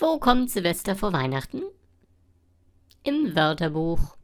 Wo kommt Silvester vor Weihnachten? Im Wörterbuch.